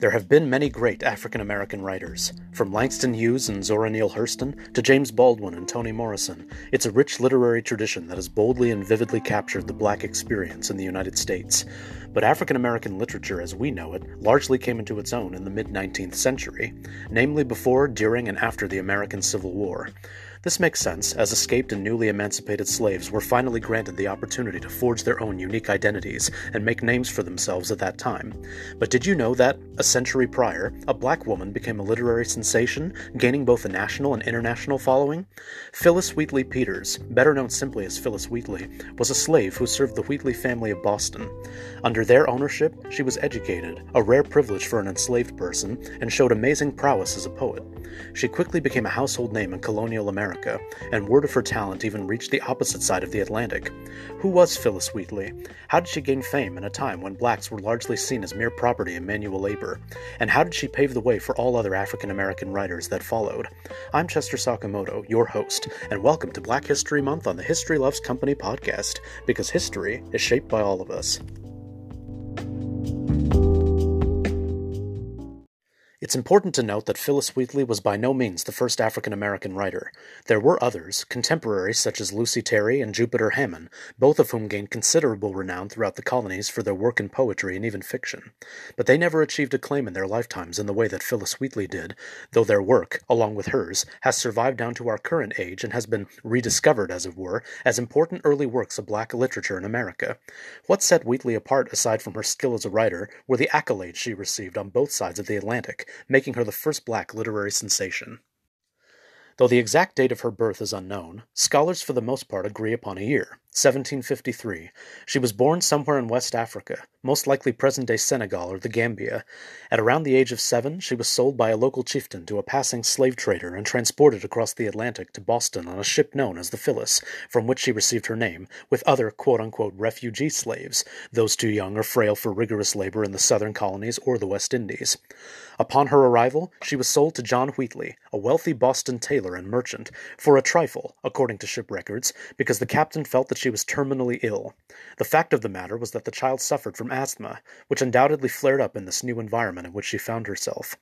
There have been many great African American writers, from Langston Hughes and Zora Neale Hurston to James Baldwin and Toni Morrison. It's a rich literary tradition that has boldly and vividly captured the black experience in the United States. But African American literature as we know it largely came into its own in the mid 19th century, namely before, during, and after the American Civil War. This makes sense, as escaped and newly emancipated slaves were finally granted the opportunity to forge their own unique identities and make names for themselves at that time. But did you know that, a century prior, a black woman became a literary sensation, gaining both a national and international following? Phillis Wheatley Peters, better known simply as Phillis Wheatley, was a slave who served the Wheatley family of Boston. Under their ownership, she was educated, a rare privilege for an enslaved person, and showed amazing prowess as a poet. She quickly became a household name in colonial America, and word of her talent even reached the opposite side of the Atlantic. Who was Phillis Wheatley? How did she gain fame in a time when blacks were largely seen as mere property and manual labor? And how did she pave the way for all other African American writers that followed? I'm Chester Sakamoto, your host, and welcome to Black History Month on the History Loves Company podcast, because history is shaped by all of us. It's important to note that Phillis Wheatley was by no means the first African American writer. There were others, contemporaries such as Lucy Terry and Jupiter Hammon, both of whom gained considerable renown throughout the colonies for their work in poetry and even fiction. But they never achieved acclaim in their lifetimes in the way that Phillis Wheatley did, though their work, along with hers, has survived down to our current age and has been rediscovered, as it were, as important early works of black literature in America. What set Wheatley apart, aside from her skill as a writer, were the accolades she received on both sides of the Atlantic making her the first black literary sensation. Though the exact date of her birth is unknown, scholars for the most part agree upon a year, 1753. She was born somewhere in West Africa, most likely present day Senegal or the Gambia. At around the age of seven, she was sold by a local chieftain to a passing slave trader and transported across the Atlantic to Boston on a ship known as the Phillis, from which she received her name, with other quote unquote refugee slaves, those too young or frail for rigorous labor in the southern colonies or the West Indies. Upon her arrival, she was sold to John Wheatley, a wealthy Boston tailor and merchant, for a trifle, according to ship records, because the captain felt that she was terminally ill. The fact of the matter was that the child suffered from asthma, which undoubtedly flared up in this new environment in which she found herself.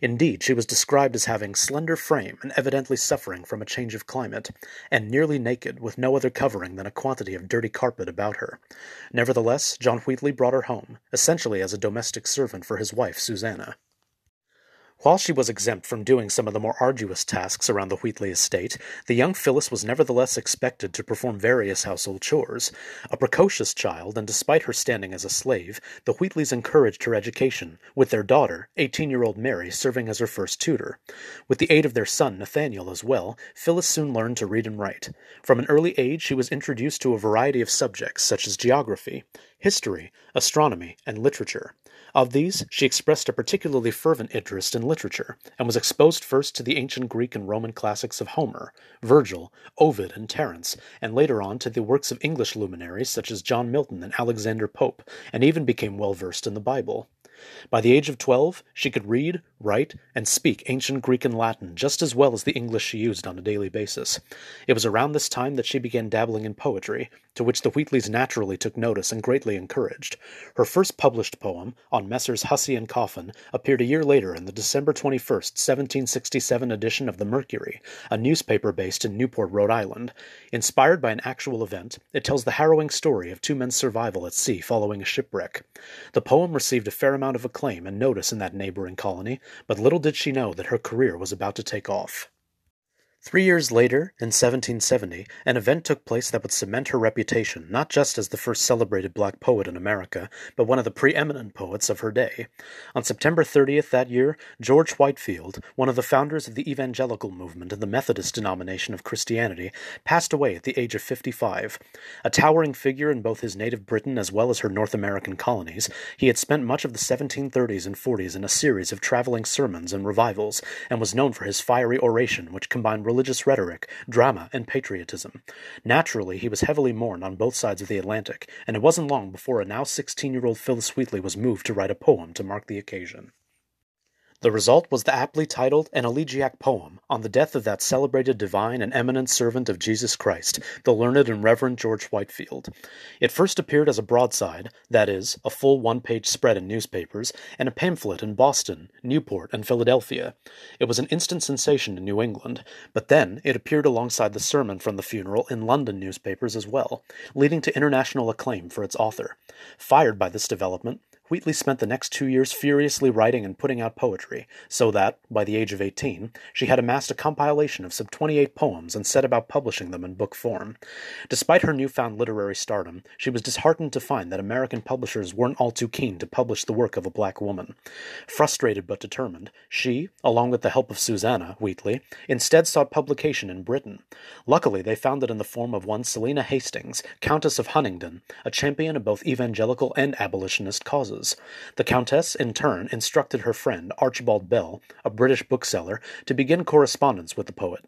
Indeed, she was described as having slender frame and evidently suffering from a change of climate, and nearly naked, with no other covering than a quantity of dirty carpet about her. Nevertheless, John Wheatley brought her home, essentially as a domestic servant for his wife Susanna. While she was exempt from doing some of the more arduous tasks around the Wheatley estate, the young Phillis was nevertheless expected to perform various household chores. A precocious child, and despite her standing as a slave, the Wheatleys encouraged her education, with their daughter, 18 year old Mary, serving as her first tutor. With the aid of their son, Nathaniel, as well, Phillis soon learned to read and write. From an early age, she was introduced to a variety of subjects, such as geography, history, astronomy, and literature. Of these, she expressed a particularly fervent interest in literature, and was exposed first to the ancient Greek and Roman classics of Homer, Virgil, Ovid, and Terence, and later on to the works of English luminaries such as John Milton and Alexander Pope, and even became well versed in the Bible. By the age of twelve, she could read, write, and speak ancient Greek and Latin just as well as the English she used on a daily basis. It was around this time that she began dabbling in poetry, to which the Wheatleys naturally took notice and greatly encouraged. Her first published poem, on Messrs. Hussey and Coffin, appeared a year later in the December 21, 1767 edition of the Mercury, a newspaper based in Newport, Rhode Island. Inspired by an actual event, it tells the harrowing story of two men's survival at sea following a shipwreck. The poem received a fair amount of acclaim and notice in that neighboring colony, but little did she know that her career was about to take off. Three years later, in 1770, an event took place that would cement her reputation not just as the first celebrated black poet in America, but one of the preeminent poets of her day. On September 30th that year, George Whitefield, one of the founders of the evangelical movement and the Methodist denomination of Christianity, passed away at the age of 55. A towering figure in both his native Britain as well as her North American colonies, he had spent much of the 1730s and 40s in a series of traveling sermons and revivals, and was known for his fiery oration which combined religious rhetoric, drama, and patriotism. Naturally, he was heavily mourned on both sides of the Atlantic, and it wasn't long before a now 16 year old Phillis Wheatley was moved to write a poem to mark the occasion. The result was the aptly titled An Elegiac Poem on the death of that celebrated divine and eminent servant of Jesus Christ, the learned and reverend George Whitefield. It first appeared as a broadside, that is, a full one page spread in newspapers, and a pamphlet in Boston, Newport, and Philadelphia. It was an instant sensation in New England, but then it appeared alongside the sermon from the funeral in London newspapers as well, leading to international acclaim for its author. Fired by this development, Wheatley spent the next two years furiously writing and putting out poetry, so that, by the age of eighteen, she had amassed a compilation of some twenty eight poems and set about publishing them in book form. Despite her newfound literary stardom, she was disheartened to find that American publishers weren't all too keen to publish the work of a black woman. Frustrated but determined, she, along with the help of Susanna Wheatley, instead sought publication in Britain. Luckily, they found it in the form of one Selina Hastings, Countess of Huntingdon, a champion of both evangelical and abolitionist causes causes. The Countess, in turn, instructed her friend, Archibald Bell, a British bookseller, to begin correspondence with the poet.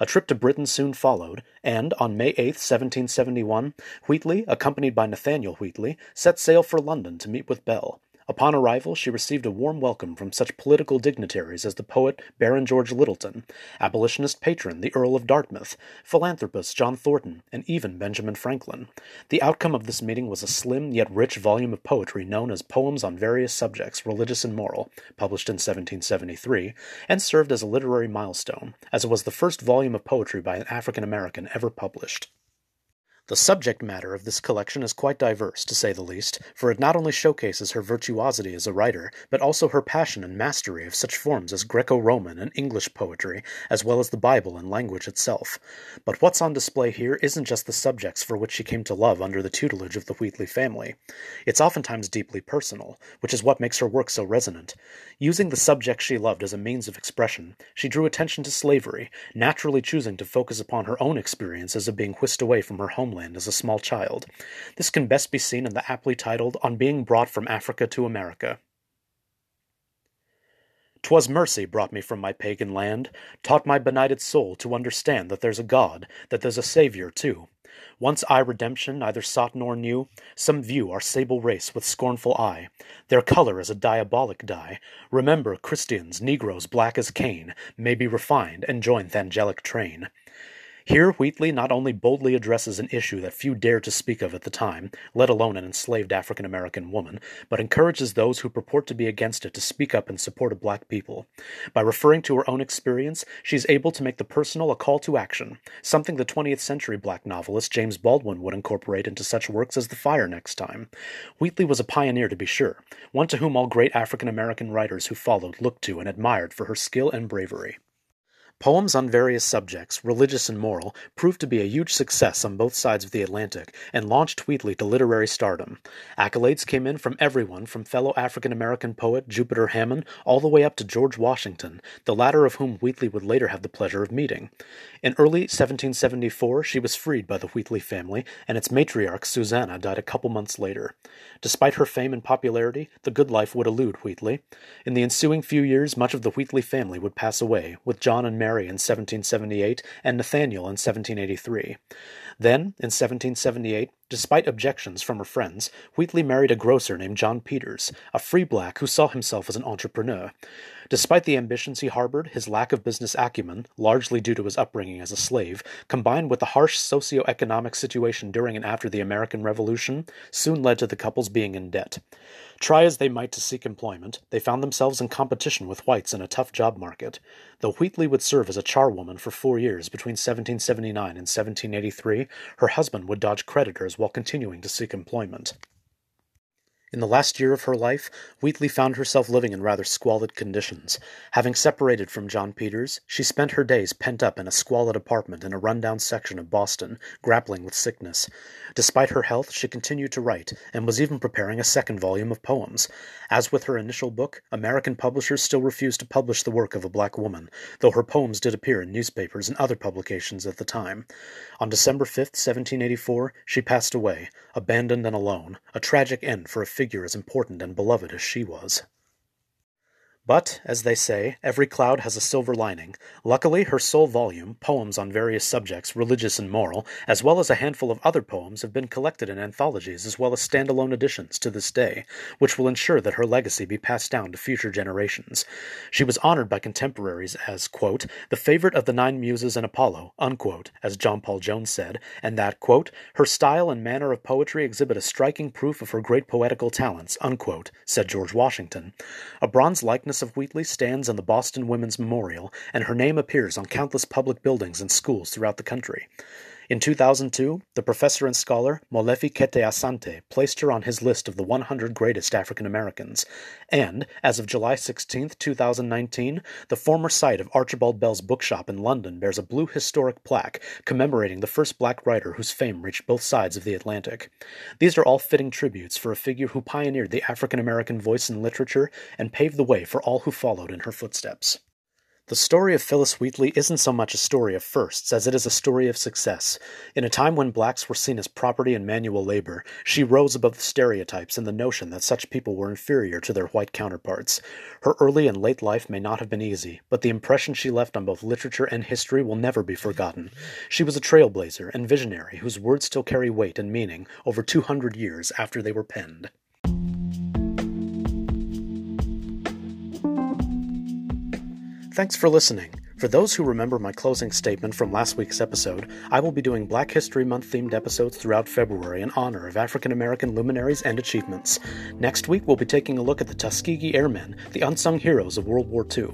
A trip to Britain soon followed, and on May 8, 1771, Wheatley, accompanied by Nathaniel Wheatley, set sail for London to meet with Bell. Upon arrival, she received a warm welcome from such political dignitaries as the poet Baron George Lyttelton, abolitionist patron the Earl of Dartmouth, philanthropist John Thornton, and even Benjamin Franklin. The outcome of this meeting was a slim yet rich volume of poetry known as Poems on Various Subjects, Religious and Moral, published in 1773, and served as a literary milestone, as it was the first volume of poetry by an African American ever published. The subject matter of this collection is quite diverse, to say the least, for it not only showcases her virtuosity as a writer, but also her passion and mastery of such forms as Greco Roman and English poetry, as well as the Bible and language itself. But what's on display here isn't just the subjects for which she came to love under the tutelage of the Wheatley family. It's oftentimes deeply personal, which is what makes her work so resonant. Using the subjects she loved as a means of expression, she drew attention to slavery, naturally choosing to focus upon her own experiences of being whisked away from her homeland homeland as a small child. This can best be seen in the aptly titled On Being Brought from Africa to America. 'Twas mercy brought me from my pagan land, taught my benighted soul to understand that there's a God, that there's a Saviour, too. Once I redemption neither sought nor knew, some view our sable race with scornful eye. Their color is a diabolic dye. Remember, Christians, Negroes black as Cain, may be refined and join th' angelic train. Here Wheatley not only boldly addresses an issue that few dared to speak of at the time, let alone an enslaved African American woman, but encourages those who purport to be against it to speak up in support of black people. By referring to her own experience, she is able to make the personal a call to action, something the 20th century black novelist James Baldwin would incorporate into such works as The Fire Next Time. Wheatley was a pioneer to be sure, one to whom all great African American writers who followed looked to and admired for her skill and bravery. Poems on various subjects, religious and moral, proved to be a huge success on both sides of the Atlantic and launched Wheatley to literary stardom. Accolades came in from everyone from fellow African American poet Jupiter Hammond all the way up to George Washington, the latter of whom Wheatley would later have the pleasure of meeting. In early 1774, she was freed by the Wheatley family, and its matriarch, Susanna, died a couple months later. Despite her fame and popularity, the good life would elude Wheatley. In the ensuing few years, much of the Wheatley family would pass away, with John and Mary Mary in 1778 and Nathaniel in 1783. Then, in 1778, despite objections from her friends, Wheatley married a grocer named John Peters, a free black who saw himself as an entrepreneur. Despite the ambitions he harbored, his lack of business acumen, largely due to his upbringing as a slave, combined with the harsh socio-economic situation during and after the American Revolution, soon led to the couple's being in debt. Try as they might to seek employment, they found themselves in competition with whites in a tough job market. Though Wheatley would serve as a charwoman for four years between 1779 and 1783, her husband would dodge creditors while continuing to seek employment. In the last year of her life, Wheatley found herself living in rather squalid conditions. Having separated from John Peters, she spent her days pent up in a squalid apartment in a rundown section of Boston, grappling with sickness. Despite her health, she continued to write, and was even preparing a second volume of poems. As with her initial book, American publishers still refused to publish the work of a black woman, though her poems did appear in newspapers and other publications at the time. On December 5, 1784, she passed away, abandoned and alone, a tragic end for a figure as important and beloved as she was. But, as they say, every cloud has a silver lining. Luckily, her sole volume, poems on various subjects, religious and moral, as well as a handful of other poems, have been collected in anthologies as well as standalone editions to this day, which will ensure that her legacy be passed down to future generations. She was honored by contemporaries as, quote, the favorite of the nine muses and Apollo, unquote, as John Paul Jones said, and that, quote, her style and manner of poetry exhibit a striking proof of her great poetical talents, unquote, said George Washington. A bronze likeness of Wheatley stands on the Boston Women's Memorial, and her name appears on countless public buildings and schools throughout the country. In 2002, the professor and scholar Molefi Kete Asante placed her on his list of the 100 greatest African Americans. And, as of July 16, 2019, the former site of Archibald Bell's bookshop in London bears a blue historic plaque commemorating the first black writer whose fame reached both sides of the Atlantic. These are all fitting tributes for a figure who pioneered the African American voice in literature and paved the way for all who followed in her footsteps. The story of Phillis Wheatley isn't so much a story of firsts as it is a story of success. In a time when blacks were seen as property and manual labor, she rose above the stereotypes and the notion that such people were inferior to their white counterparts. Her early and late life may not have been easy, but the impression she left on both literature and history will never be forgotten. She was a trailblazer and visionary whose words still carry weight and meaning over 200 years after they were penned. Thanks for listening. For those who remember my closing statement from last week's episode, I will be doing Black History Month themed episodes throughout February in honor of African American luminaries and achievements. Next week, we'll be taking a look at the Tuskegee Airmen, the unsung heroes of World War II.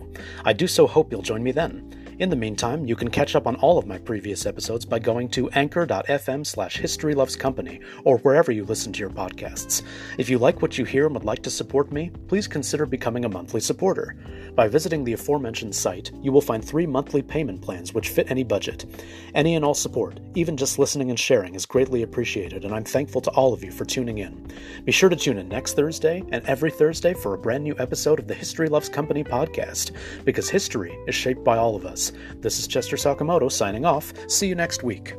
I do so hope you'll join me then. In the meantime, you can catch up on all of my previous episodes by going to anchor.fm slash historylovescompany or wherever you listen to your podcasts. If you like what you hear and would like to support me, please consider becoming a monthly supporter. By visiting the aforementioned site, you will find three monthly payment plans which fit any budget. Any and all support, even just listening and sharing, is greatly appreciated, and I'm thankful to all of you for tuning in. Be sure to tune in next Thursday and every Thursday for a brand new episode of the History Loves Company podcast, because history is shaped by all of us. This is Chester Sakamoto signing off. See you next week.